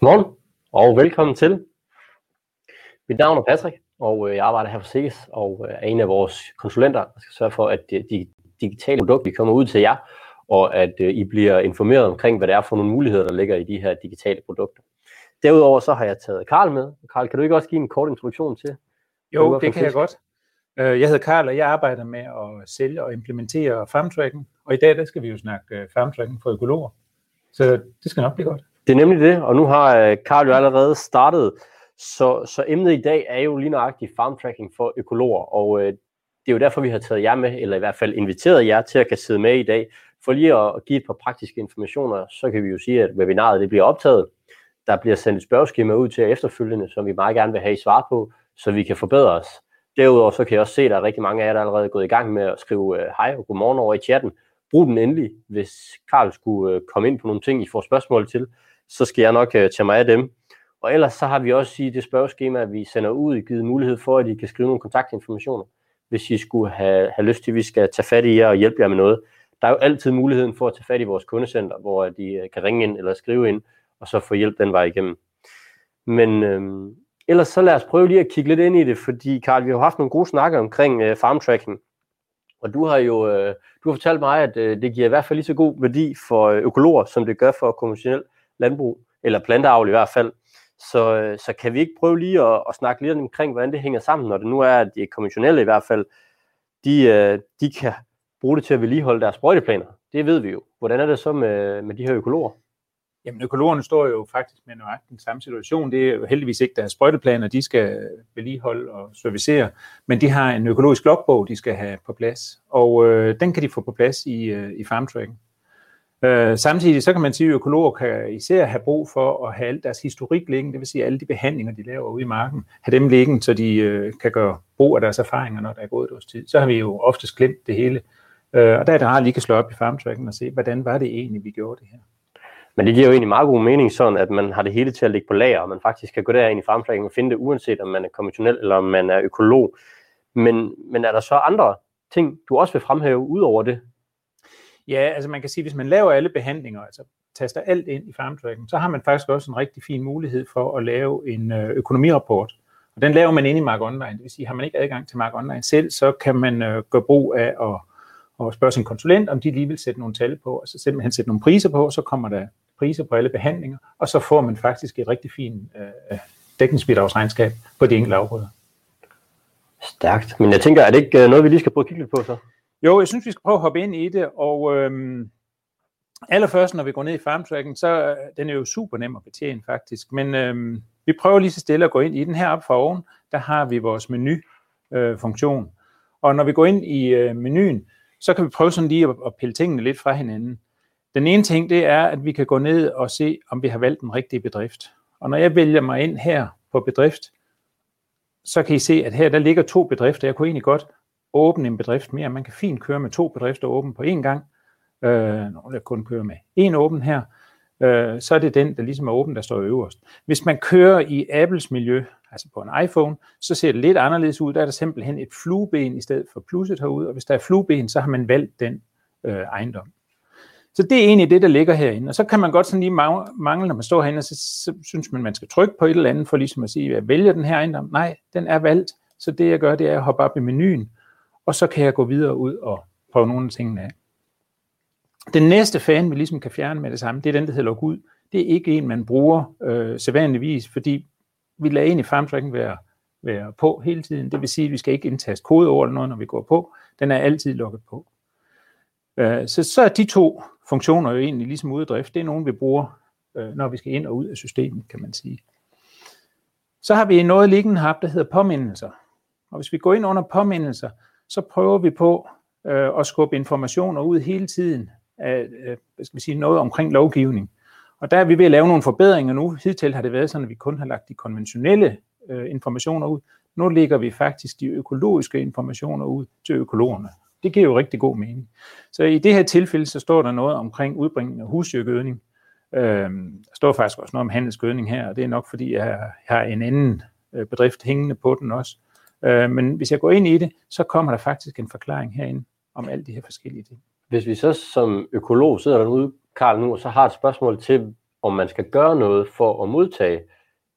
Godmorgen og velkommen til. Mit navn er Patrick, og øh, jeg arbejder her for Sikkes og øh, er en af vores konsulenter, der skal sørge for, at de digitale produkter kommer ud til jer, og at øh, I bliver informeret omkring, hvad det er for nogle muligheder, der ligger i de her digitale produkter. Derudover så har jeg taget Karl med. Karl, kan du ikke også give en kort introduktion til? Jo, det kan jeg godt. Jeg hedder Karl, og jeg arbejder med at sælge og implementere farmtracking. Og i dag der skal vi jo snakke farmtracking for økologer. Så det skal nok blive godt. Det er nemlig det, og nu har øh, Karl jo allerede startet. Så, så emnet i dag er jo lige nøjagtigt farm tracking for økologer, og øh, det er jo derfor, vi har taget jer med, eller i hvert fald inviteret jer til at kan sidde med i dag. For lige at give et par praktiske informationer, så kan vi jo sige, at webinaret det bliver optaget. Der bliver sendt et spørgeskema ud til efterfølgende, som vi meget gerne vil have I svar på, så vi kan forbedre os. Derudover så kan jeg også se, at der er rigtig mange af jer, der er allerede gået i gang med at skrive øh, hej og godmorgen over i chatten. Brug den endelig, hvis Karl skulle øh, komme ind på nogle ting, I får spørgsmål til så skal jeg nok øh, tage mig af dem. Og ellers så har vi også i det spørgeskema, at vi sender ud, givet mulighed for, at I kan skrive nogle kontaktinformationer, hvis I skulle have, have lyst til, at vi skal tage fat i jer og hjælpe jer med noget. Der er jo altid muligheden for at tage fat i vores kundecenter, hvor de øh, kan ringe ind eller skrive ind, og så få hjælp den vej igennem. Men øhm, ellers så lad os prøve lige at kigge lidt ind i det, fordi Karl, vi har haft nogle gode snakker omkring øh, farm tracking. Og du har jo øh, du har fortalt mig, at øh, det giver i hvert fald lige så god værdi for øh, økologer, som det gør for konventionel landbrug, eller planteavl i hvert fald. Så, øh, så kan vi ikke prøve lige at, at snakke lidt omkring, hvordan det hænger sammen, når det nu er, at de konventionelle i hvert fald, de, øh, de kan bruge det til at vedligeholde deres sprøjteplaner. Det ved vi jo. Hvordan er det så med, med de her økologer? Jamen økologerne står jo faktisk med nøjagtigt den samme situation. Det er jo heldigvis ikke deres sprøjteplaner, de skal vedligeholde og servicere, men de har en økologisk logbog, de skal have på plads, og øh, den kan de få på plads i, øh, i farmtracking. Øh, samtidig så kan man sige, at økologer kan især have brug for at have al deres historik liggende, det vil sige alle de behandlinger, de laver ude i marken, have dem liggende, så de øh, kan gøre brug af deres erfaringer, når der er gået et års tid. Så har vi jo oftest glemt det hele. Øh, og der er det rart lige kan slå op i farmtracken og se, hvordan var det egentlig, vi gjorde det her. Men det giver jo egentlig meget god mening sådan, at man har det hele til at ligge på lager, og man faktisk kan gå derind i farmtracken og finde det, uanset om man er konventionel eller om man er økolog. Men, men er der så andre ting, du også vil fremhæve ud over det? Ja, altså man kan sige, hvis man laver alle behandlinger, altså taster alt ind i farmtracking, så har man faktisk også en rigtig fin mulighed for at lave en øh, økonomirapport. Og den laver man inde i Mark Online. Det vil sige, har man ikke adgang til Mark Online selv, så kan man øh, gøre brug af at, og spørge sin konsulent, om de lige vil sætte nogle tal på, og så simpelthen sætte nogle priser på, så kommer der priser på alle behandlinger, og så får man faktisk et rigtig fint øh, dækningsbidragsregnskab på de enkelte afgrøder. Stærkt. Men jeg tænker, er det ikke øh, noget, vi lige skal prøve at kigge lidt på så? Jo, jeg synes, vi skal prøve at hoppe ind i det, og øhm, allerførst, når vi går ned i farmtracken, så øh, den er jo super nem at betjene faktisk, men øhm, vi prøver lige så stille at gå ind i den her op for oven, der har vi vores menu-funktion, øh, og når vi går ind i øh, menuen, så kan vi prøve sådan lige at, at pille tingene lidt fra hinanden. Den ene ting, det er, at vi kan gå ned og se, om vi har valgt den rigtige bedrift. Og når jeg vælger mig ind her på bedrift, så kan I se, at her der ligger to bedrifter. Jeg kunne egentlig godt åbne en bedrift mere. Man kan fint køre med to bedrifter åbne på én gang. Øh, når jeg kun kører med én åben her, øh, så er det den, der ligesom er åben, der står øverst. Hvis man kører i Apples miljø, altså på en iPhone, så ser det lidt anderledes ud. Der er der simpelthen et flueben i stedet for plusset herude, og hvis der er flueben, så har man valgt den øh, ejendom. Så det er egentlig det, der ligger herinde. Og så kan man godt sådan lige mangle, når man står herinde, og så, så synes man, man skal trykke på et eller andet, for ligesom at sige, at jeg vælger den her ejendom. Nej, den er valgt. Så det jeg gør, det er at hoppe op i menuen, og så kan jeg gå videre ud og prøve nogle af tingene af. Den næste fan, vi ligesom kan fjerne med det samme, det er den, der hedder log ud. Det er ikke en, man bruger øh, sædvanligvis, fordi vi lader egentlig farmtracking være, være på hele tiden. Det vil sige, at vi skal ikke indtaste kodeord eller noget, når vi går på. Den er altid lukket på. Øh, så, så er de to funktioner jo egentlig ligesom ude drift. Det er nogen, vi bruger, øh, når vi skal ind og ud af systemet, kan man sige. Så har vi noget liggende her, der hedder påmindelser. Og hvis vi går ind under påmindelser, så prøver vi på øh, at skubbe informationer ud hele tiden af øh, hvad skal vi sige, noget omkring lovgivning. Og der er vi ved at lave nogle forbedringer nu. Hidtil har det været sådan, at vi kun har lagt de konventionelle øh, informationer ud. Nu lægger vi faktisk de økologiske informationer ud til økologerne. Det giver jo rigtig god mening. Så i det her tilfælde, så står der noget omkring udbringning af husdyrgødning. Øhm, der står faktisk også noget om handelsgødning her, og det er nok fordi, jeg har en anden øh, bedrift hængende på den også. Øh, men hvis jeg går ind i det, så kommer der faktisk en forklaring herinde om alle de her forskellige ting. Hvis vi så som økolog sidder derude, Karl, nu, og så har et spørgsmål til, om man skal gøre noget for at modtage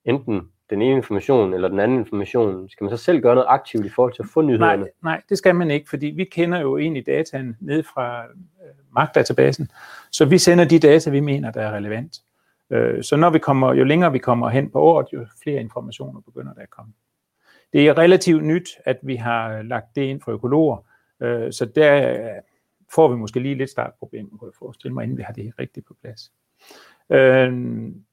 enten den ene information eller den anden information. Skal man så selv gøre noget aktivt i forhold til at få nyhederne? Nej, nej, det skal man ikke, fordi vi kender jo egentlig dataen ned fra øh, magtdatabasen, så vi sender de data, vi mener, der er relevant. Øh, så når vi kommer, jo længere vi kommer hen på året, jo flere informationer begynder der at komme. Det er relativt nyt, at vi har lagt det ind for økologer, øh, så der øh, får vi måske lige lidt startproblemer, kunne jeg forestille mig, inden vi har det rigtigt på plads. Øh,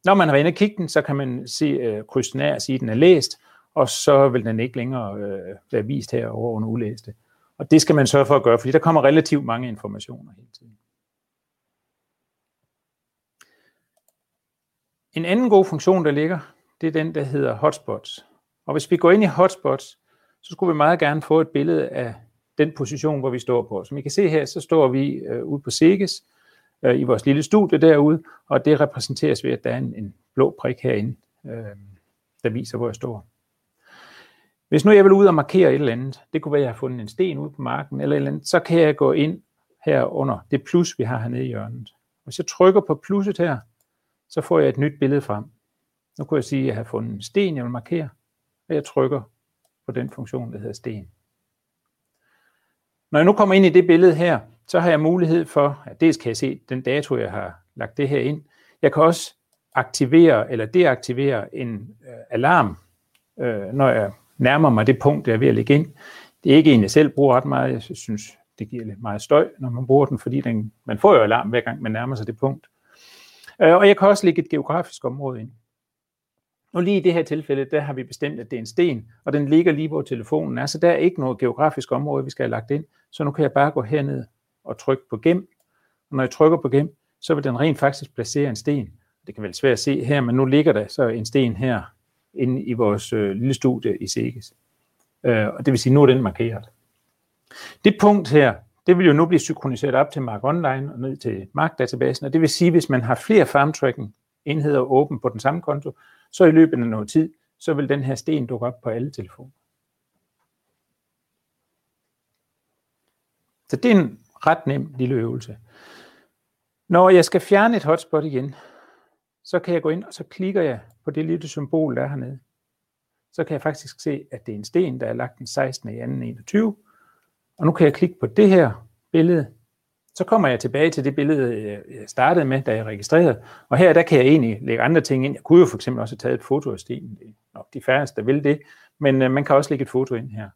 når man har været inde og kigge den, så kan man se, øh, krydsen den af og sige, at den er læst, og så vil den ikke længere øh, være vist herovre under ulæste. Og det skal man sørge for at gøre, fordi der kommer relativt mange informationer hele tiden. En anden god funktion, der ligger, det er den, der hedder hotspots. Og hvis vi går ind i hotspots, så skulle vi meget gerne få et billede af den position, hvor vi står på. Som I kan se her, så står vi øh, ude på SEGES, øh, i vores lille studie derude, og det repræsenteres ved, at der er en, en blå prik herinde, øh, der viser, hvor jeg står. Hvis nu jeg vil ud og markere et eller andet, det kunne være, at jeg har fundet en sten ude på marken, eller et eller andet, så kan jeg gå ind her under det plus, vi har hernede i hjørnet. Hvis jeg trykker på plusset her, så får jeg et nyt billede frem. Nu kunne jeg sige, at jeg har fundet en sten, jeg vil markere, og jeg trykker på den funktion, der hedder sten. Når jeg nu kommer ind i det billede her, så har jeg mulighed for, at dels kan jeg se den dato, jeg har lagt det her ind. Jeg kan også aktivere eller deaktivere en øh, alarm, øh, når jeg nærmer mig det punkt, jeg er ved at lægge ind. Det er ikke en, jeg selv bruger ret meget. Jeg synes, det giver lidt meget støj, når man bruger den, fordi den, man får jo alarm hver gang, man nærmer sig det punkt. Øh, og jeg kan også lægge et geografisk område ind. Nu lige i det her tilfælde, der har vi bestemt, at det er en sten, og den ligger lige hvor telefonen er, så der er ikke noget geografisk område, vi skal have lagt ind. Så nu kan jeg bare gå herned og trykke på gem. Og når jeg trykker på gem, så vil den rent faktisk placere en sten. Det kan være svært at se her, men nu ligger der så en sten her inde i vores øh, lille studie i SEGES. Øh, og det vil sige, nu er den markeret. Det punkt her, det vil jo nu blive synkroniseret op til Mark Online og ned til Mark-databasen, og det vil sige, hvis man har flere farmtracking enheder åben på den samme konto, så i løbet af noget tid, så vil den her sten dukke op på alle telefoner. Så det er en ret nem lille øvelse. Når jeg skal fjerne et hotspot igen, så kan jeg gå ind, og så klikker jeg på det lille symbol, der er hernede. Så kan jeg faktisk se, at det er en sten, der er lagt den 16. i 2. 21. Og nu kan jeg klikke på det her billede. Så kommer jeg tilbage til det billede, jeg startede med, da jeg registrerede. Og her der kan jeg egentlig lægge andre ting ind. Jeg kunne jo for eksempel også have taget et foto af stenen. Det er nok de færreste, der vil det. Men øh, man kan også lægge et foto ind her.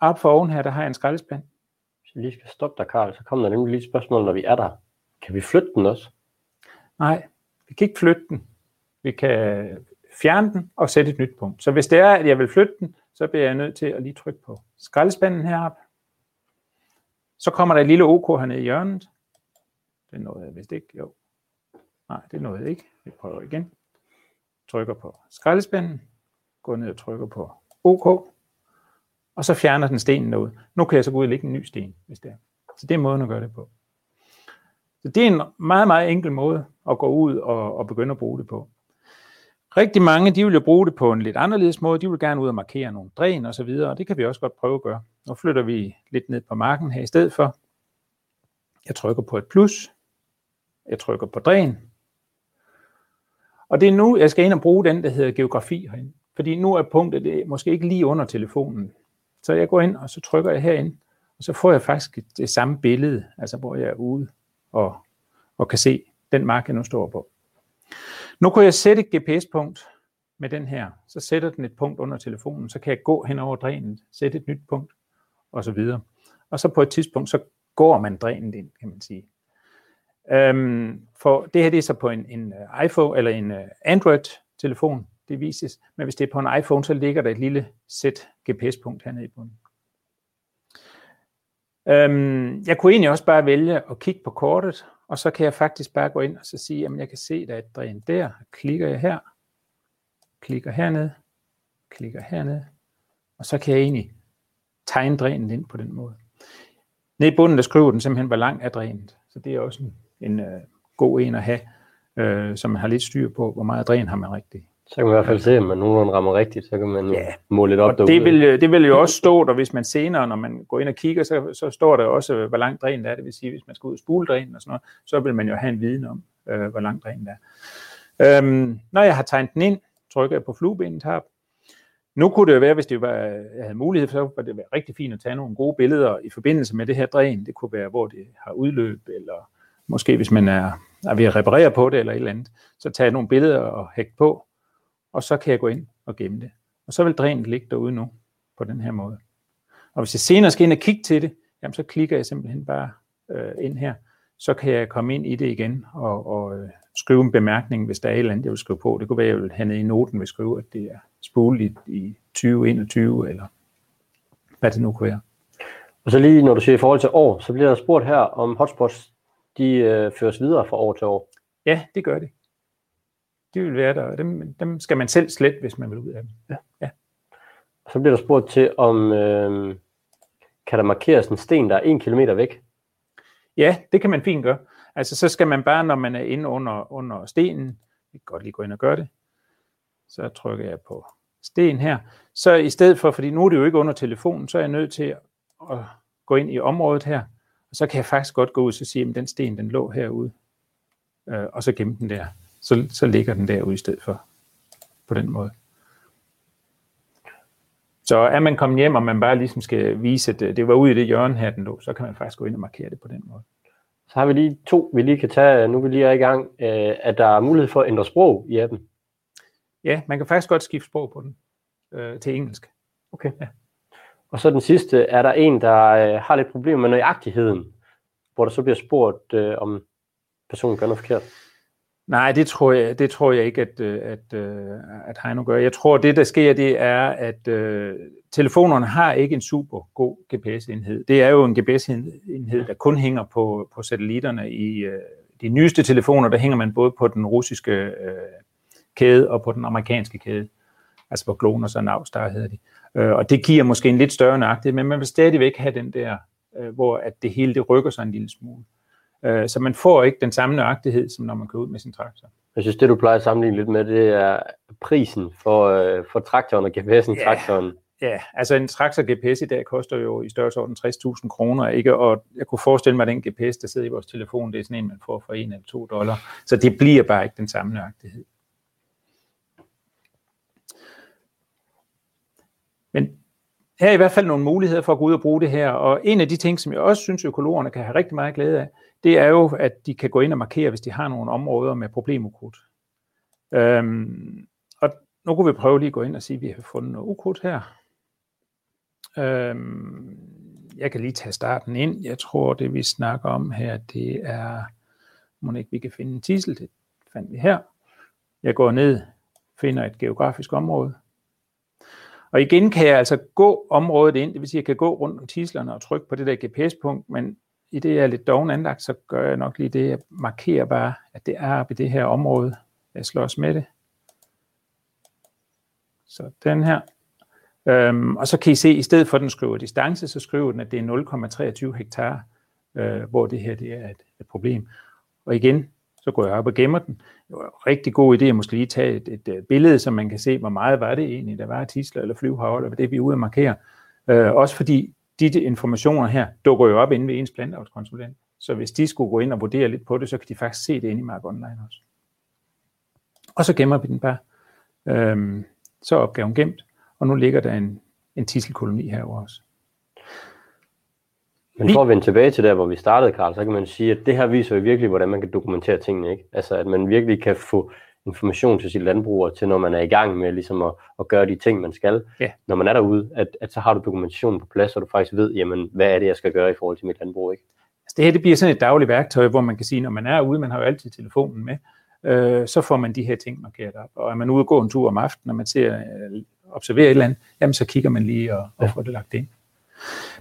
Op for oven her, der har jeg en skraldespand jeg lige skal stoppe dig, Karl, så kommer der nemlig lige et spørgsmål, når vi er der. Kan vi flytte den også? Nej, vi kan ikke flytte den. Vi kan fjerne den og sætte et nyt punkt. Så hvis det er, at jeg vil flytte den, så bliver jeg nødt til at lige trykke på skraldespanden heroppe. Så kommer der et lille OK hernede i hjørnet. Det nåede jeg vist ikke. Jo. Nej, det nåede jeg ikke. Vi prøver igen. Trykker på skraldespanden. Går ned og trykker på OK og så fjerner den stenen ud. Nu kan jeg så gå ud og lægge en ny sten, hvis det er. Så det er måden at gøre det på. Så det er en meget, meget enkel måde at gå ud og, og begynde at bruge det på. Rigtig mange, de vil jo bruge det på en lidt anderledes måde. De vil gerne ud og markere nogle dræn og så videre, og det kan vi også godt prøve at gøre. Nu flytter vi lidt ned på marken her i stedet for. Jeg trykker på et plus. Jeg trykker på dræn. Og det er nu, jeg skal ind og bruge den, der hedder geografi herinde. Fordi nu er punktet det er måske ikke lige under telefonen. Så jeg går ind, og så trykker jeg herind, og så får jeg faktisk det samme billede, altså hvor jeg er ude og, og kan se den mark, jeg nu står på. Nu kunne jeg sætte et GPS-punkt med den her. Så sætter den et punkt under telefonen, så kan jeg gå hen over drænet, sætte et nyt punkt, og så videre. Og så på et tidspunkt, så går man drænet ind, kan man sige. Øhm, for det her det er så på en, en øh, iPhone eller en øh, Android-telefon, det vises. Men hvis det er på en iPhone, så ligger der et lille sæt GPS-punkt hernede i bunden. Øhm, jeg kunne egentlig også bare vælge at kigge på kortet, og så kan jeg faktisk bare gå ind og så sige, at jeg kan se, at der er et dræn der. Klikker jeg her, klikker herned, klikker herned, og så kan jeg egentlig tegne drænet ind på den måde. Nede i bunden, der skriver den simpelthen, hvor lang er drænet. Så det er også en, en uh, god en at have, uh, som man har lidt styr på, hvor meget dræn har man rigtigt. Så kan man i hvert fald se, om man nogenlunde rammer rigtigt, så kan man ja. måle lidt op og derude. Det vil, det vil jo også stå der, hvis man senere, når man går ind og kigger, så, så står der også, hvor langt dræn er. Det vil sige, hvis man skal ud og spule dræn og sådan noget, så vil man jo have en viden om, øh, hvor lang drænen er. Øhm, når jeg har tegnet den ind, trykker jeg på fluebenet her. Nu kunne det jo være, hvis det var, jeg havde mulighed, så var det være rigtig fint at tage nogle gode billeder i forbindelse med det her dræn. Det kunne være, hvor det har udløb, eller måske hvis man er, er ved at reparere på det, eller et eller andet. Så tage nogle billeder og hægte på, og så kan jeg gå ind og gemme det. Og så vil drænet ligge derude nu, på den her måde. Og hvis jeg senere skal ind og kigge til det, jamen så klikker jeg simpelthen bare øh, ind her. Så kan jeg komme ind i det igen og, og øh, skrive en bemærkning, hvis der er et eller andet, jeg vil skrive på. Det kunne være, at jeg vil have ned i noten, vil skrive, at det er spolet i 2021, eller hvad det nu kunne være. Og så lige når du siger i forhold til år, så bliver der spurgt her, om hotspots de øh, føres videre fra år til år. Ja, det gør det. De vil være der, og dem, dem skal man selv slet, hvis man vil ud af dem. Ja. ja. Så bliver der spurgt til, om øh, kan der markeres en sten, der er en kilometer væk? Ja, det kan man fint gøre. Altså, så skal man bare, når man er inde under, under stenen, vi kan godt lige gå ind og gøre det, så trykker jeg på sten her. Så i stedet for, fordi nu er det jo ikke under telefonen, så er jeg nødt til at gå ind i området her, og så kan jeg faktisk godt gå ud og sige, at den sten, den lå herude, øh, og så gemme den der. Så, så ligger den derude i stedet for, på den måde. Så er man kommet hjem, og man bare ligesom skal vise, at det var ude i det hjørne her, den lå, så kan man faktisk gå ind og markere det på den måde. Så har vi lige to, vi lige kan tage, nu vi lige er i gang, øh, at der er mulighed for at ændre sprog i appen. Ja, man kan faktisk godt skifte sprog på den øh, til engelsk. Okay. Ja. Og så den sidste, er der en, der øh, har lidt problemer med nøjagtigheden, hvor der så bliver spurgt, øh, om personen gør noget forkert. Nej, det tror jeg, det tror jeg ikke, at, øh, at, øh, at Heino gør. Jeg tror, det der sker, det er, at øh, telefonerne har ikke en super god GPS-enhed. Det er jo en GPS-enhed, der kun hænger på, på satellitterne. I øh, de nyeste telefoner, der hænger man både på den russiske øh, kæde og på den amerikanske kæde. Altså på Glonos og Navstar hedder de. Øh, og det giver måske en lidt større nøjagtighed, men man vil stadigvæk have den der, øh, hvor at det hele det rykker sig en lille smule. Øh, så man får ikke den samme nøjagtighed, som når man kører ud med sin traktor. Jeg synes, det du plejer at sammenligne lidt med, det er prisen for, øh, for traktoren og GPS'en ja. traktoren. Ja, altså en traktor GPS i dag koster jo i størrelsesorden 60.000 kroner, ikke? Og jeg kunne forestille mig, at den GPS, der sidder i vores telefon, det er sådan en, man får for 1 eller 2 dollar. Så det bliver bare ikke den samme nøjagtighed. Men her er i hvert fald nogle muligheder for at gå ud og bruge det her, og en af de ting, som jeg også synes, økologerne kan have rigtig meget glæde af, det er jo, at de kan gå ind og markere, hvis de har nogle områder med problemukrudt. Øhm, og nu kunne vi prøve lige at gå ind og sige, at vi har fundet noget ukrudt her. Øhm, jeg kan lige tage starten ind. Jeg tror, det vi snakker om her, det er, må ikke vi kan finde en tisel, det fandt vi her. Jeg går ned, finder et geografisk område. Og igen kan jeg altså gå området ind, det vil sige, at jeg kan gå rundt om tislerne og trykke på det der GPS-punkt, men i det, jeg er lidt doven anlagt, så gør jeg nok lige det, jeg markerer bare, at det er oppe i det her område. Jeg slår os med det. Så den her. Øhm, og så kan I se, at i stedet for at den skriver distance, så skriver den, at det er 0,23 hektar, øh, hvor det her det er et, et problem. Og igen, så går jeg op og gemmer den. Det var en rigtig god idé at måske lige tage et, et, et billede, så man kan se, hvor meget var det egentlig, der var af tisler eller flyvehavl, eller det vi er ude at markere. Øh, også fordi de informationer her dukker jo op inde ved ens plantavlskonsulent. Så hvis de skulle gå ind og vurdere lidt på det, så kan de faktisk se det inde i Mark Online også. Og så gemmer vi den bare. Øhm, så er opgaven gemt, og nu ligger der en, en tisselkoloni herovre også. Men for at vende tilbage til der, hvor vi startede, Karl, så kan man sige, at det her viser jo virkelig, hvordan man kan dokumentere tingene. Ikke? Altså, at man virkelig kan få information til sit landbruger, til når man er i gang med ligesom at, at gøre de ting, man skal. Ja. Når man er derude, at, at så har du dokumentationen på plads, og du faktisk ved, jamen, hvad er det, jeg skal gøre i forhold til mit landbrug. Ikke? Altså, det her det bliver sådan et dagligt værktøj, hvor man kan sige, når man er ude, man har jo altid telefonen med, øh, så får man de her ting markeret op. Og er man ude og gå en tur om aftenen, når man ser, øh, observerer et eller andet, jamen så kigger man lige og, og får det lagt ind.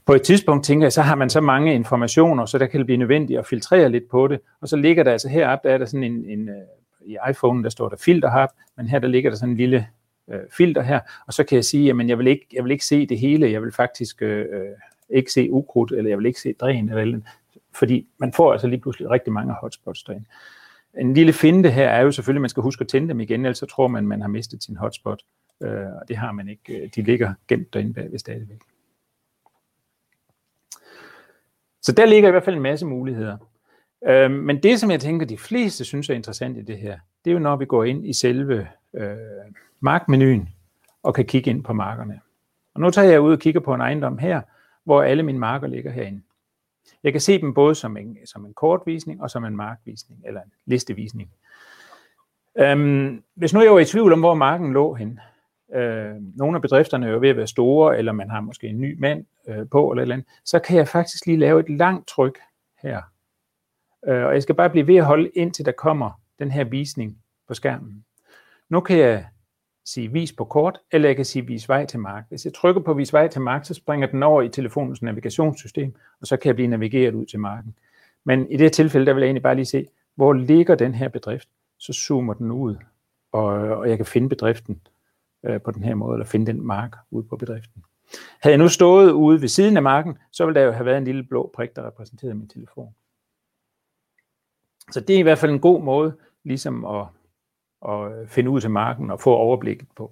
På et tidspunkt tænker jeg, så har man så mange informationer, så der kan det blive nødvendigt at filtrere lidt på det, og så ligger der altså heroppe, der er der sådan en, en øh, i iPhone, der står der filter her, men her der ligger der sådan en lille øh, filter her, og så kan jeg sige, jamen jeg vil ikke, jeg vil ikke se det hele, jeg vil faktisk øh, øh ikke se ukrudt, eller jeg vil ikke se dræn, eller, eller fordi man får altså lige pludselig rigtig mange hotspots derinde. En lille finte her er jo selvfølgelig, at man skal huske at tænde dem igen, ellers så tror man, at man har mistet sin hotspot, øh, og det har man ikke. Øh, de ligger gemt derinde bagved stadigvæk. Så der ligger i hvert fald en masse muligheder. Øh, men det, som jeg tænker, de fleste synes er interessant i det her, det er jo, når vi går ind i selve øh, markmenuen og kan kigge ind på markerne. Og nu tager jeg ud og kigger på en ejendom her, hvor alle mine marker ligger herinde. Jeg kan se dem både som en, som en kortvisning og som en markvisning, eller en listevisning. Øhm, hvis nu jeg var i tvivl om, hvor marken lå hen, øh, nogle af bedrifterne er jo ved at være store, eller man har måske en ny mand øh, på, eller, eller andet, så kan jeg faktisk lige lave et langt tryk her. Øh, og jeg skal bare blive ved at holde, indtil der kommer den her visning på skærmen. Nu kan jeg sige vis på kort, eller jeg kan sige vis vej til mark. Hvis jeg trykker på vis vej til mark, så springer den over i telefonens navigationssystem, og så kan jeg blive navigeret ud til marken. Men i det tilfælde, der vil jeg egentlig bare lige se, hvor ligger den her bedrift? Så zoomer den ud, og, og jeg kan finde bedriften øh, på den her måde, eller finde den mark ud på bedriften. Havde jeg nu stået ude ved siden af marken, så ville der jo have været en lille blå prik, der repræsenterede min telefon. Så det er i hvert fald en god måde, ligesom at at finde ud til marken og få overblikket på.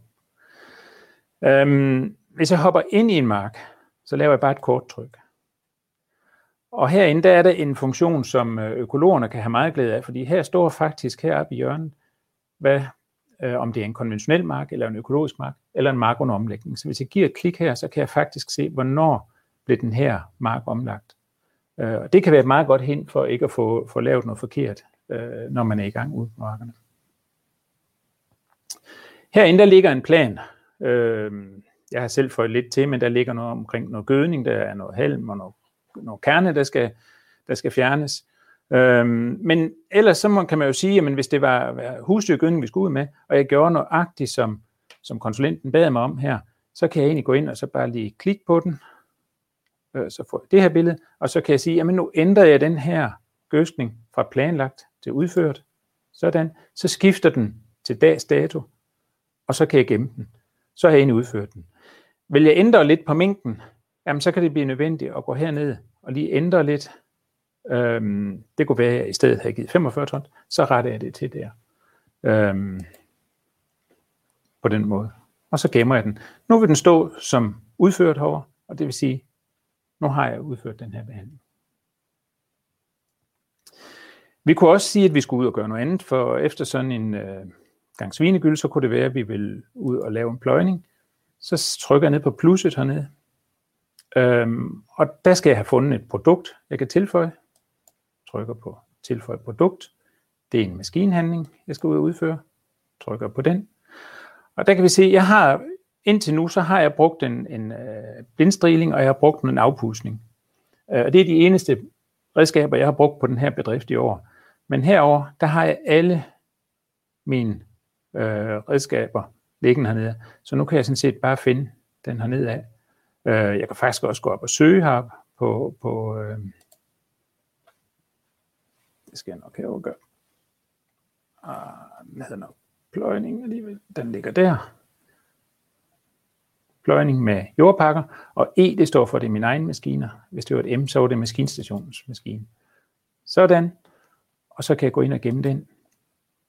Øhm, hvis jeg hopper ind i en mark, så laver jeg bare et kort tryk. Og herinde der er der en funktion, som øh, økologerne kan have meget glæde af, fordi her står faktisk heroppe i hjørnet, hvad, øh, om det er en konventionel mark, eller en økologisk mark, eller en mark under omlægning. Så hvis jeg giver et klik her, så kan jeg faktisk se, hvornår blev den her mark omlagt. Øh, og det kan være et meget godt hint for ikke at få, få lavet noget forkert, øh, når man er i gang ude på markerne. Herinde der ligger en plan. Øh, jeg har selv fået lidt til, men der ligger noget omkring noget gødning, der er noget halm og noget, noget kerne, der skal, der skal fjernes. Øhm, men ellers så må, kan man jo sige, at hvis det var husdyrgødning, vi skulle ud med, og jeg gjorde nøjagtigt, som, som konsulenten bad mig om her, så kan jeg egentlig gå ind og så bare lige klikke på den, øh, så får jeg det her billede, og så kan jeg sige, jamen nu ændrer jeg den her gødskning fra planlagt til udført, sådan, så skifter den til dags dato, og så kan jeg gemme den. Så har jeg egentlig udført den. Vil jeg ændre lidt på mængden, jamen så kan det blive nødvendigt at gå herned og lige ændre lidt. Øhm, det kunne være, at jeg i stedet havde givet 45 ton, så retter jeg det til der. Øhm, på den måde. Og så gemmer jeg den. Nu vil den stå som udført herovre, og det vil sige, nu har jeg udført den her behandling. Vi kunne også sige, at vi skulle ud og gøre noget andet, for efter sådan en øh, gang svinegyld, så kunne det være, at vi vil ud og lave en pløjning. Så trykker jeg ned på plusset hernede. Øhm, og der skal jeg have fundet et produkt, jeg kan tilføje. Trykker på tilføj produkt. Det er en maskinhandling, jeg skal ud og udføre. Trykker på den. Og der kan vi se, at jeg har indtil nu, så har jeg brugt en, en øh, blindstriling, og jeg har brugt en afpusning. Øh, og det er de eneste redskaber, jeg har brugt på den her bedrift i år. Men herover der har jeg alle mine øh, redskaber liggende hernede. Så nu kan jeg sådan set bare finde den hernede af. Øh, jeg kan faktisk også gå op og søge her på, på øh, det skal jeg nok have gøre. Ah, den hedder nok pløjning alligevel. Den ligger der. Pløjning med jordpakker, og E det står for, det er mine egne maskiner. Hvis det var et M, så var det maskinstationens maskine. Sådan. Og så kan jeg gå ind og gemme den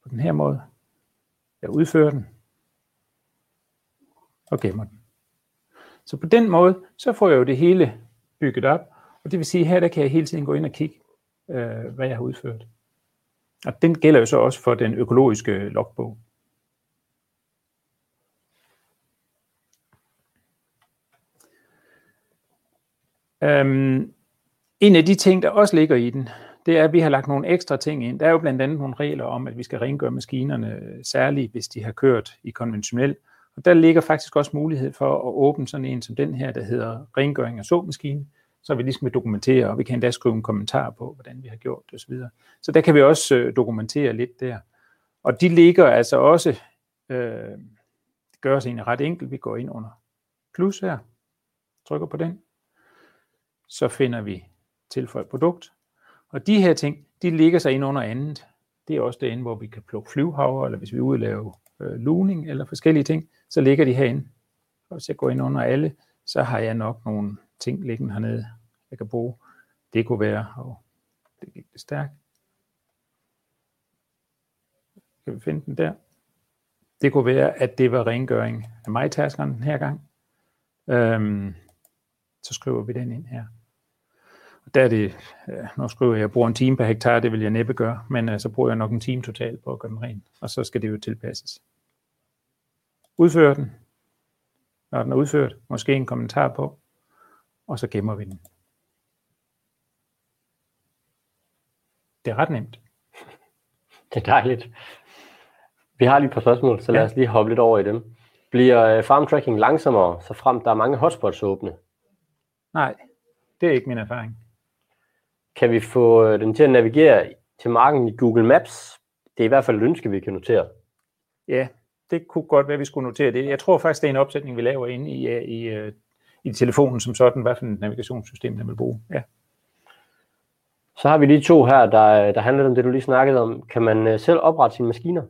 på den her måde. Jeg udfører den og gemmer den. Så på den måde, så får jeg jo det hele bygget op, og det vil sige, her der kan jeg hele tiden gå ind og kigge, øh, hvad jeg har udført. Og den gælder jo så også for den økologiske logbog. Øhm, en af de ting, der også ligger i den, det er, at vi har lagt nogle ekstra ting ind. Der er jo blandt andet nogle regler om, at vi skal rengøre maskinerne, særligt hvis de har kørt i konventionel. Og der ligger faktisk også mulighed for at åbne sådan en som den her, der hedder rengøring af såmaskine, så vi ligesom vil dokumentere, og vi kan endda skrive en kommentar på, hvordan vi har gjort det osv. Så der kan vi også øh, dokumentere lidt der. Og de ligger altså også, øh, det gør os egentlig ret enkelt, vi går ind under plus her, trykker på den, så finder vi tilføj produkt, og de her ting, de ligger sig ind under andet. Det er også derinde, hvor vi kan plukke flyvehaver, eller hvis vi er lave øh, luning eller forskellige ting, så ligger de herinde. Og hvis jeg går ind under alle, så har jeg nok nogle ting liggende hernede, jeg kan bruge. Det kunne være, og det gik det stærkt. Kan vi finde den der? Det kunne være, at det var rengøring af mig-taskeren den her gang. Øhm, så skriver vi den ind her. Der er det, nu skriver jeg, at jeg bruger en time per hektar, det vil jeg næppe gøre, men så bruger jeg nok en time totalt på at gøre den ren, og så skal det jo tilpasses. Udføre den, når den er udført, måske en kommentar på, og så gemmer vi den. Det er ret nemt. Det er dejligt. Vi har lige et par spørgsmål, så lad ja. os lige hoppe lidt over i dem. Bliver øh, farm tracking langsommere, så frem der er mange hotspots åbne? Nej, det er ikke min erfaring. Kan vi få øh, den til at navigere til marken i Google Maps? Det er i hvert fald et ønske, vi kan notere. Ja, det kunne godt være, at vi skulle notere det. Jeg tror faktisk, det er en opsætning, vi laver inde i, øh, i, i telefonen som sådan, hvad for et navigationssystem, den vil bruge. Ja. Så har vi lige to her, der, der handler om det, du lige snakkede om. Kan man selv oprette sine maskiner?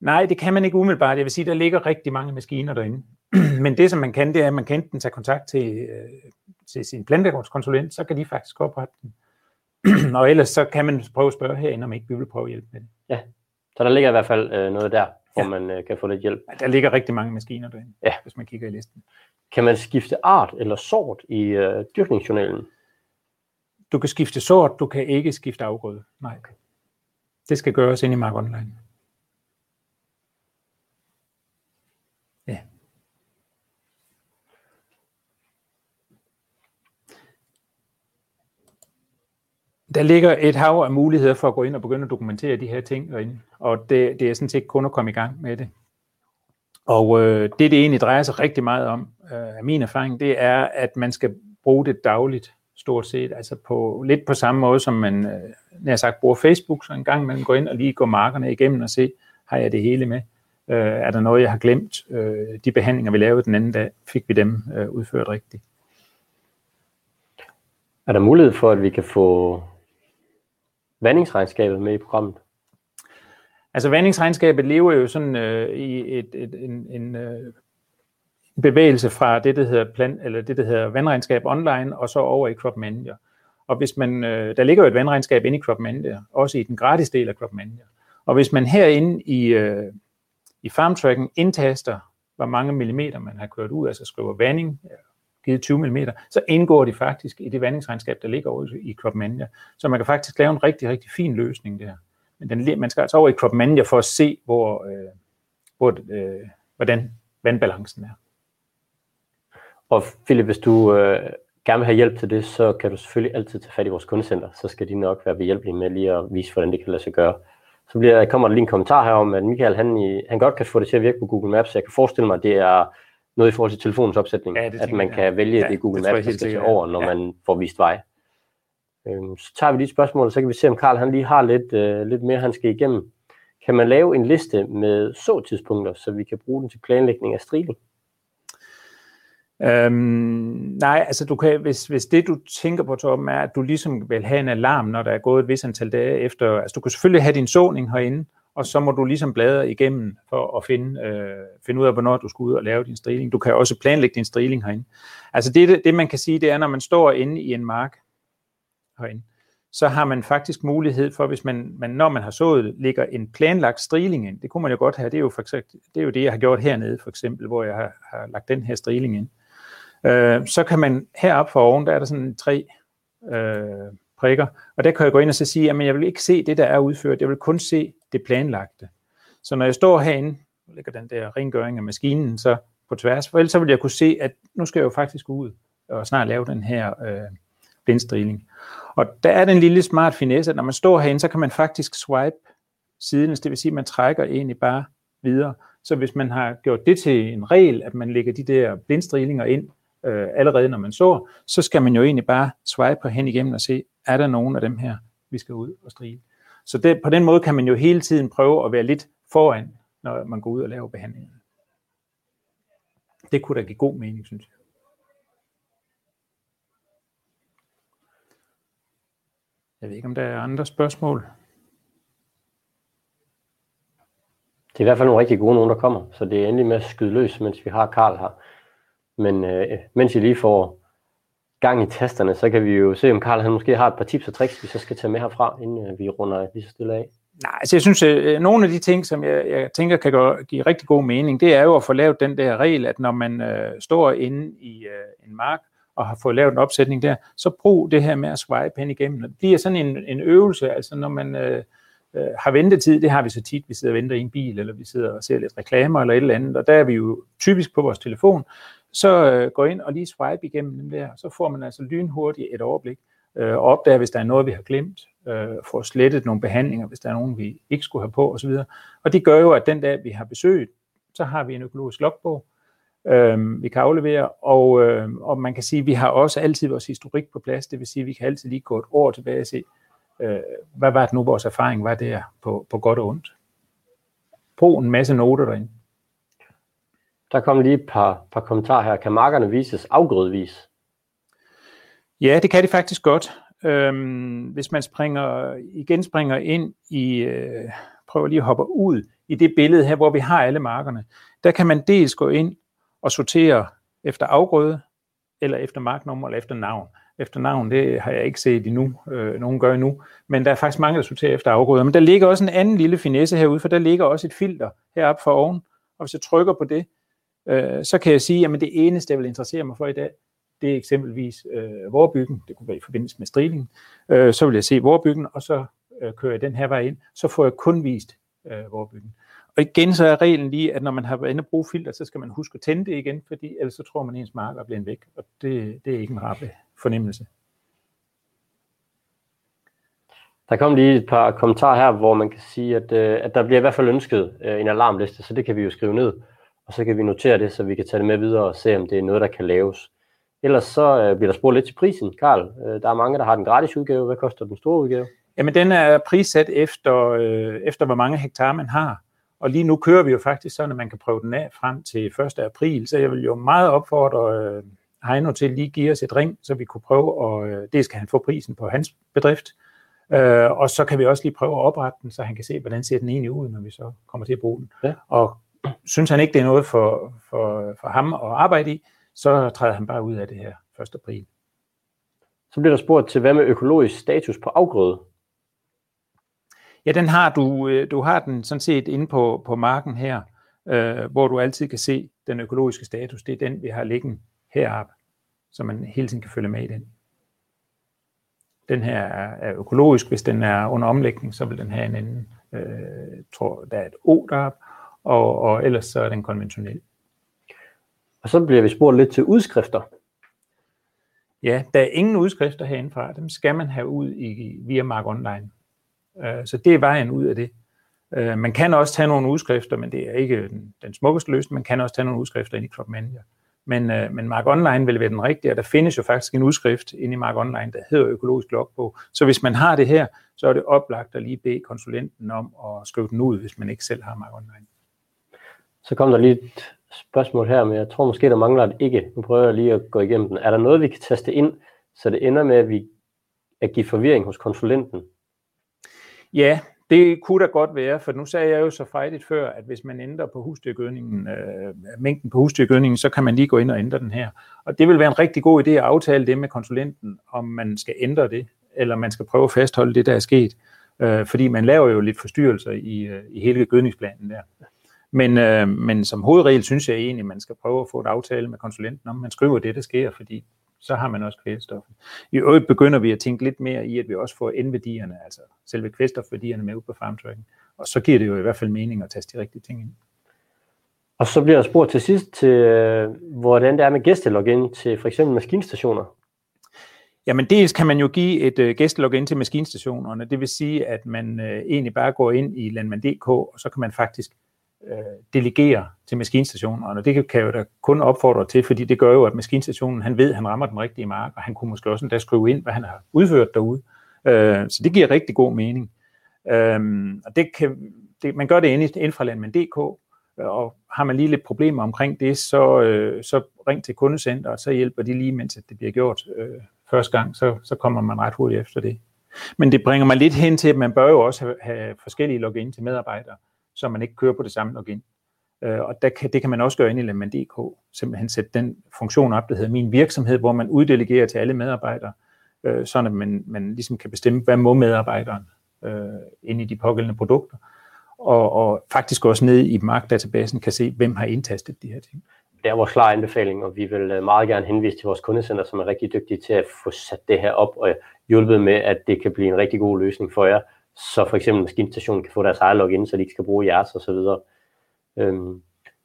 Nej, det kan man ikke umiddelbart. Jeg vil sige, der ligger rigtig mange maskiner derinde. Men det, som man kan, det er, at man kan enten tage kontakt til, øh, til sin planlægningskonsulent, så kan de faktisk oprette den. og ellers så kan man prøve at spørge herinde, om ikke vi vil prøve at hjælpe med det. Ja, så der ligger i hvert fald øh, noget der, hvor ja. man øh, kan få lidt hjælp. Der ligger rigtig mange maskiner derinde, ja. hvis man kigger i listen. Kan man skifte art eller sort i øh, dyrkningsjournalen? Du kan skifte sort, du kan ikke skifte afgrøde. Nej. Det skal gøres ind i Mark Online. Der ligger et hav af muligheder for at gå ind og begynde at dokumentere de her ting derinde, og det, det er sådan set kun at komme i gang med det. Og øh, det, det egentlig drejer sig rigtig meget om, øh, min erfaring, det er, at man skal bruge det dagligt, stort set, altså på, lidt på samme måde, som man øh, jeg sagt bruger Facebook, så en gang man går ind og lige går markerne igennem og se, har jeg det hele med? Øh, er der noget, jeg har glemt? Øh, de behandlinger, vi lavede den anden dag, fik vi dem øh, udført rigtigt. Er der mulighed for, at vi kan få vandingsregnskabet med i programmet? Altså vandingsregnskabet lever jo sådan øh, i et, et, en, en øh, bevægelse fra det, der hedder, plan, eller det, der hedder vandregnskab online, og så over i Crop Manager. Og hvis man, øh, der ligger jo et vandregnskab inde i Crop Manager, også i den gratis del af Crop Manager. Og hvis man herinde i, øh, i farmtracken indtaster, hvor mange millimeter man har kørt ud, altså skriver vanding, øh, givet 20 mm, så indgår de faktisk i det vandingsregnskab, der ligger over i Crop Så man kan faktisk lave en rigtig, rigtig fin løsning der. Men den, man skal altså over i Crop for at se, hvor, øh, hvor, øh, hvordan vandbalancen er. Og Philip, hvis du øh, gerne vil have hjælp til det, så kan du selvfølgelig altid tage fat i vores kundecenter. Så skal de nok være behjælpelige med lige at vise, hvordan det kan lade sig gøre. Så bliver, kommer der lige en kommentar her om, at Michael han, han godt kan få det til at virke på Google Maps. Jeg kan forestille mig, at det er noget i forhold til telefonens opsætning, ja, at man kan vælge ja, det Google Maps, der skal over, når ja. man får vist vej. Øhm, så tager vi lige spørgsmål, så kan vi se, om Karl han lige har lidt, øh, lidt mere, han skal igennem. Kan man lave en liste med så-tidspunkter, så vi kan bruge den til planlægning af striling? Øhm, nej, altså du kan, hvis, hvis det du tænker på, Torben, er, at du ligesom vil have en alarm, når der er gået et vis antal dage efter, altså du kan selvfølgelig have din såning herinde, og så må du ligesom bladre igennem for at finde, øh, finde ud af, hvornår du skal ud og lave din striling. Du kan også planlægge din striling herinde. Altså det, det, man kan sige, det er, når man står inde i en mark herinde, så har man faktisk mulighed for, hvis man, man når man har sået, ligger en planlagt striling ind. Det kunne man jo godt have. Det er jo, for eksempel, det, er jo det, jeg har gjort hernede, for eksempel, hvor jeg har, har lagt den her striling ind. Øh, så kan man heroppe for oven, der er der sådan tre øh, prikker, og der kan jeg gå ind og så sige, at jeg vil ikke se det, der er udført, jeg vil kun se det planlagte. Så når jeg står herinde, og lægger den der rengøring af maskinen så på tværs, for ellers så vil jeg kunne se, at nu skal jeg jo faktisk ud og snart lave den her øh, blindstrilling. Og der er den lille smart finesse, at når man står herinde, så kan man faktisk swipe siden, altså det vil sige, at man trækker egentlig bare videre. Så hvis man har gjort det til en regel, at man lægger de der blindstrilinger ind øh, allerede, når man så, så skal man jo egentlig bare swipe hen igennem og se, er der nogen af dem her, vi skal ud og strile. Så det, på den måde kan man jo hele tiden prøve at være lidt foran, når man går ud og laver behandlingen. Det kunne da give god mening, synes jeg. Jeg ved ikke, om der er andre spørgsmål. Det er i hvert fald nogle rigtig gode nogen, der kommer, så det er endelig med at skyde løs, mens vi har Karl her. Men øh, mens I lige får gang i testerne, så kan vi jo se, om Karl han måske har et par tips og tricks, vi så skal tage med herfra, inden øh, vi runder lige så stille af. Nej, altså jeg synes, at nogle af de ting, som jeg, jeg tænker kan gøre, give rigtig god mening, det er jo at få lavet den der regel, at når man øh, står inde i øh, en mark, og har fået lavet en opsætning der, så brug det her med at swipe hen igennem. Det bliver sådan en, en øvelse, altså når man øh, øh, har ventetid, det har vi så tit, vi sidder og venter i en bil, eller vi sidder og ser lidt reklamer eller et eller andet, og der er vi jo typisk på vores telefon, så øh, gå ind og lige swipe igennem dem der, så får man altså lynhurtigt et overblik, øh, og opdager, hvis der er noget, vi har glemt, øh, får slettet nogle behandlinger, hvis der er nogen, vi ikke skulle have på osv. Og det gør jo, at den dag, vi har besøgt, så har vi en økologisk logbog, øh, vi kan aflevere, og, øh, og man kan sige, at vi har også altid vores historik på plads, det vil sige, at vi kan altid lige gå et år tilbage og se, øh, hvad var det nu, vores erfaring var der på, på godt og ondt. Brug en masse noter derinde. Der kom lige et par, par kommentarer her. Kan markerne vises afgrødvis? Ja, det kan det faktisk godt. Øhm, hvis man springer, igen springer ind i, øh, prøver lige at hoppe ud i det billede her, hvor vi har alle markerne, der kan man dels gå ind og sortere efter afgrøde, eller efter marknummer, eller efter navn. Efter navn, det har jeg ikke set endnu, øh, nogen gør endnu, men der er faktisk mange, der sorterer efter afgrøder. Men der ligger også en anden lille finesse herude, for der ligger også et filter heroppe for oven, og hvis jeg trykker på det, øh, så kan jeg sige, at det eneste, jeg vil interessere mig for i dag, det er eksempelvis øh, vorbyggen, det kunne være i forbindelse med strilingen, øh, så vil jeg se vorbyggen, og så øh, kører jeg den her vej ind, så får jeg kun vist øh, vorbyggen. Og igen så er reglen lige, at når man har været inde og bruge filter, så skal man huske at tænde det igen, fordi ellers så tror man, at ens marker bliver væk, og det, det er ikke en rappe fornemmelse. Der kom lige et par kommentarer her, hvor man kan sige, at, øh, at der bliver i hvert fald ønsket øh, en alarmliste, så det kan vi jo skrive ned, og så kan vi notere det, så vi kan tage det med videre og se, om det er noget, der kan laves. Ellers så øh, bliver der spurgt lidt til prisen. Karl, øh, der er mange, der har den gratis udgave. Hvad koster den store udgave? Jamen, den er prissat efter, øh, efter hvor mange hektar man har. Og lige nu kører vi jo faktisk sådan, at man kan prøve den af frem til 1. april. Så jeg vil jo meget opfordre øh, Heino til lige give os et ring, så vi kunne prøve, og øh, det skal han få prisen på hans bedrift. Øh, og så kan vi også lige prøve at oprette den, så han kan se, hvordan ser den egentlig ud, når vi så kommer til at bruge den. Ja. Og synes han ikke, det er noget for, for, for ham at arbejde i, så træder han bare ud af det her 1. april. Så bliver der spurgt til, hvad med økologisk status på afgrøde? Ja, den har du, øh, du har den sådan set inde på, på marken her, øh, hvor du altid kan se den økologiske status. Det er den, vi har liggende heroppe, så man hele tiden kan følge med i den. Den her er økologisk. Hvis den er under omlægning, så vil den have en anden, øh, tror der er et O deroppe, og, og ellers så er den konventionel. Og så bliver vi spurgt lidt til udskrifter. Ja, der er ingen udskrifter herindefra. Dem skal man have ud i, via Mark Online. Uh, så det er vejen ud af det. Uh, man kan også tage nogle udskrifter, men det er ikke den, den smukkeste løsning. Man kan også tage nogle udskrifter ind i Crop Manager. Men, uh, men Mark Online vil være den rigtige, og der findes jo faktisk en udskrift inde i Mark Online, der hedder økologisk logbog. Så hvis man har det her, så er det oplagt at lige bede konsulenten om at skrive den ud, hvis man ikke selv har Mark Online. Så kom der lige et spørgsmål her, men jeg tror måske, der mangler et ikke. Nu prøver jeg lige at gå igennem den. Er der noget, vi kan teste ind, så det ender med, at vi at give forvirring hos konsulenten? Ja, det kunne da godt være, for nu sagde jeg jo så fejligt før, at hvis man ændrer på husdyrgødningen, øh, mængden på husdyrgødningen, så kan man lige gå ind og ændre den her. Og det vil være en rigtig god idé at aftale det med konsulenten, om man skal ændre det, eller man skal prøve at fastholde det, der er sket. Øh, fordi man laver jo lidt forstyrrelser i, øh, i hele gødningsplanen der. Men, øh, men som hovedregel synes jeg egentlig, at man skal prøve at få et aftale med konsulenten om, man skriver det, der sker, fordi så har man også kvælstoffet. I øvrigt begynder vi at tænke lidt mere i, at vi også får endværdierne, altså selve kvælstofværdierne med ud på farmtracking. Og så giver det jo i hvert fald mening at taste de rigtige ting ind. Og så bliver der spurgt til sidst til, øh, hvordan det er med gæstelogin til for eksempel maskinstationer. Jamen dels kan man jo give et øh, gæstelogin til maskinstationerne. Det vil sige, at man øh, egentlig bare går ind i landmand.dk, og så kan man faktisk øh, delegere til maskinstationen, og det kan, jeg jo da kun opfordre til, fordi det gør jo, at maskinstationen, han ved, at han rammer den rigtige mark, og han kunne måske også endda skrive ind, hvad han har udført derude. Øh, så det giver rigtig god mening. Øh, og det kan, det, man gør det inden fra landmand.dk, øh, og har man lige lidt problemer omkring det, så, øh, så ring til kundecenter, og så hjælper de lige, mens det bliver gjort øh, første gang, så, så kommer man ret hurtigt efter det. Men det bringer mig lidt hen til, at man bør jo også have, have forskellige login til medarbejdere så man ikke kører på det samme login. Øh, og der kan, det kan man også gøre ind i Lemon.dk, simpelthen sætte den funktion op, der hedder min virksomhed, hvor man uddelegerer til alle medarbejdere, øh, sådan at man, man ligesom kan bestemme, hvad må medarbejderen øh, ind i de pågældende produkter, og, og faktisk også ned i markdatabasen kan se, hvem har indtastet de her ting. det er vores klare anbefaling, og vi vil øh, meget gerne henvise til vores kundecenter, som er rigtig dygtige til at få sat det her op og hjulpet med, at det kan blive en rigtig god løsning for jer, så for eksempel maskinstationen kan få deres eget login, så de ikke skal bruge jeres og så videre. Øhm,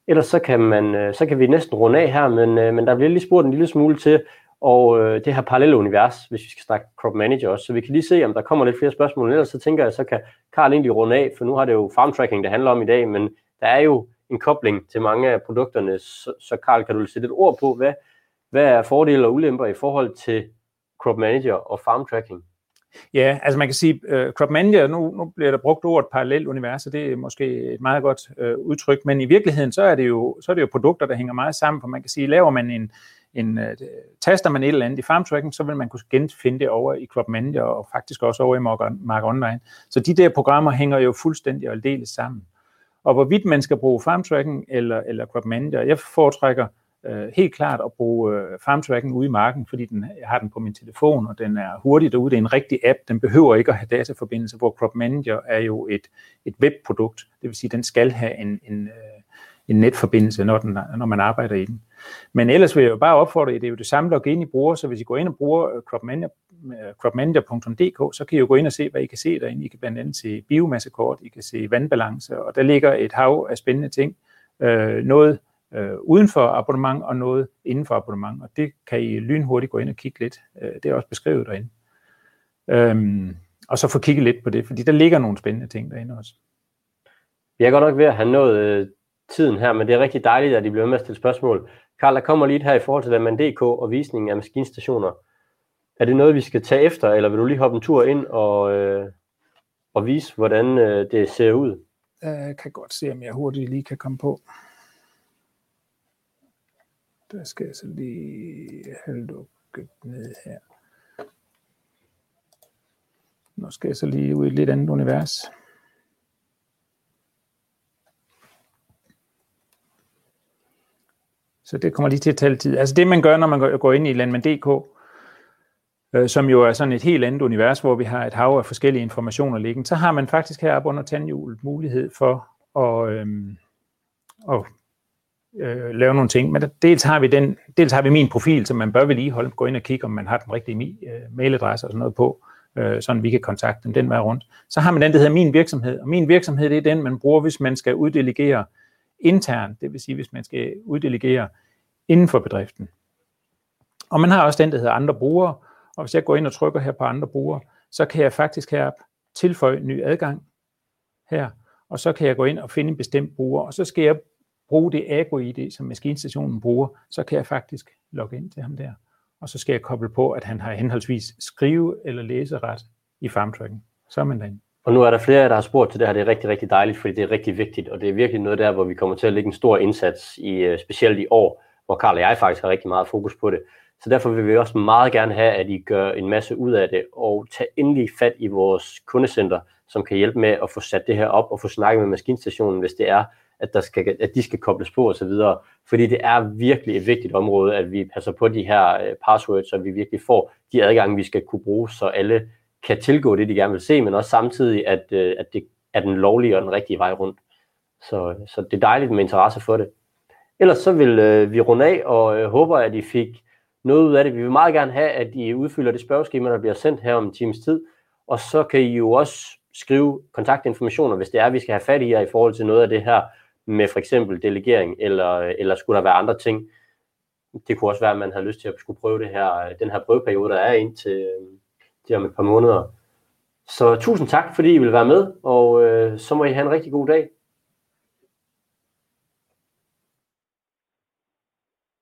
ellers så kan, man, øh, så kan vi næsten runde af her, men, øh, men der bliver lige spurgt en lille smule til, og øh, det her parallelle univers, hvis vi skal snakke crop manager også, så vi kan lige se, om der kommer lidt flere spørgsmål, ellers så tænker jeg, så kan Karl egentlig runde af, for nu har det jo farm tracking, det handler om i dag, men der er jo en kobling til mange af produkterne, så, så Karl, kan du sætte et ord på, hvad, hvad er fordele og ulemper i forhold til crop manager og farm tracking? Ja, altså man kan sige, øh, uh, crop manager, nu, nu bliver der brugt ordet parallelt univers, og det er måske et meget godt uh, udtryk, men i virkeligheden, så er, det jo, så er det jo produkter, der hænger meget sammen, for man kan sige, laver man en, en uh, taster man et eller andet i farm tracking, så vil man kunne genfinde det over i crop manager, og faktisk også over i Mark Online. Så de der programmer hænger jo fuldstændig og aldeles sammen. Og hvorvidt man skal bruge farm tracking eller, eller crop manager, jeg foretrækker øh, Øh, helt klart at bruge øh, farm tracking ude i marken, fordi den, jeg har den på min telefon, og den er hurtig derude. Det er en rigtig app, den behøver ikke at have dataforbindelse, hvor crop manager er jo et, et webprodukt, det vil sige, den skal have en, en, øh, en netforbindelse, når, den, når man arbejder i den. Men ellers vil jeg jo bare opfordre, jer, det er jo det samme login, I bruger, så hvis I går ind og bruger øh, øh, cropmanager.dk, så kan I jo gå ind og se, hvad I kan se derinde. I kan blandt andet se biomassekort, I kan se vandbalance, og der ligger et hav af spændende ting. Øh, noget øh, uden for abonnement og noget inden for abonnement, og det kan I lynhurtigt gå ind og kigge lidt. Øh, det er også beskrevet derinde. Øhm, og så få kigget lidt på det, fordi der ligger nogle spændende ting derinde også. Vi er godt nok ved at have nået øh, tiden her, men det er rigtig dejligt, at I bliver med at stille spørgsmål. Karl, der kommer lige her i forhold til DK og visningen af maskinstationer. Er det noget, vi skal tage efter, eller vil du lige hoppe en tur ind og, øh, og vise, hvordan øh, det ser ud? Jeg kan godt se, om jeg hurtigt lige kan komme på. Der skal jeg så lige have lukket ned her. Nu skal jeg så lige ud i et lidt andet univers. Så det kommer lige til at tage tid. Altså det, man gør, når man går ind i Landmand.dk, øh, som jo er sådan et helt andet univers, hvor vi har et hav af forskellige informationer liggende, så har man faktisk heroppe under tandhjulet mulighed for at, øhm, at øh, lave nogle ting. Men dels, har vi den, dels har vi min profil, som man bør vedligeholde. Gå ind og kigge, om man har den rigtige øh, mailadresse og sådan noget på, øh, sådan vi kan kontakte dem den vej rundt. Så har man den, der hedder min virksomhed. Og min virksomhed, det er den, man bruger, hvis man skal uddelegere internt, det vil sige, hvis man skal uddelegere inden for bedriften. Og man har også den, der hedder andre brugere, og hvis jeg går ind og trykker her på andre brugere, så kan jeg faktisk her tilføje ny adgang her, og så kan jeg gå ind og finde en bestemt bruger, og så skal jeg bruge det Agro-ID, som maskinstationen bruger, så kan jeg faktisk logge ind til ham der. Og så skal jeg koble på, at han har henholdsvis skrive- eller læseret i farmtracking. Så er man derinde. Og nu er der flere, der har spurgt til det her. Det er rigtig, rigtig dejligt, fordi det er rigtig vigtigt, og det er virkelig noget der, hvor vi kommer til at lægge en stor indsats, i, øh, specielt i år, hvor Karl og jeg faktisk har rigtig meget fokus på det. Så derfor vil vi også meget gerne have, at I gør en masse ud af det, og tag endelig fat i vores kundecenter, som kan hjælpe med at få sat det her op og få snakket med maskinstationen, hvis det er, at, der skal, at de skal kobles på osv. Fordi det er virkelig et vigtigt område, at vi passer på de her øh, passwords, så vi virkelig får de adgange, vi skal kunne bruge, så alle kan tilgå det, de gerne vil se, men også samtidig, at, øh, at det er den lovlige og den rigtige vej rundt. Så, så det er dejligt med interesse for det. Ellers så vil øh, vi runde af, og øh, håber, at I fik noget ud af det. Vi vil meget gerne have, at I udfylder det spørgeskema, der bliver sendt her om en times tid, og så kan I jo også skrive kontaktinformationer, hvis det er, vi skal have fat i jer i forhold til noget af det her, med for eksempel delegering, eller, eller skulle der være andre ting. Det kunne også være, at man havde lyst til at skulle prøve det her, den her prøveperiode, der er indtil, øh, til om et par måneder. Så tusind tak, fordi I vil være med, og øh, så må I have en rigtig god dag.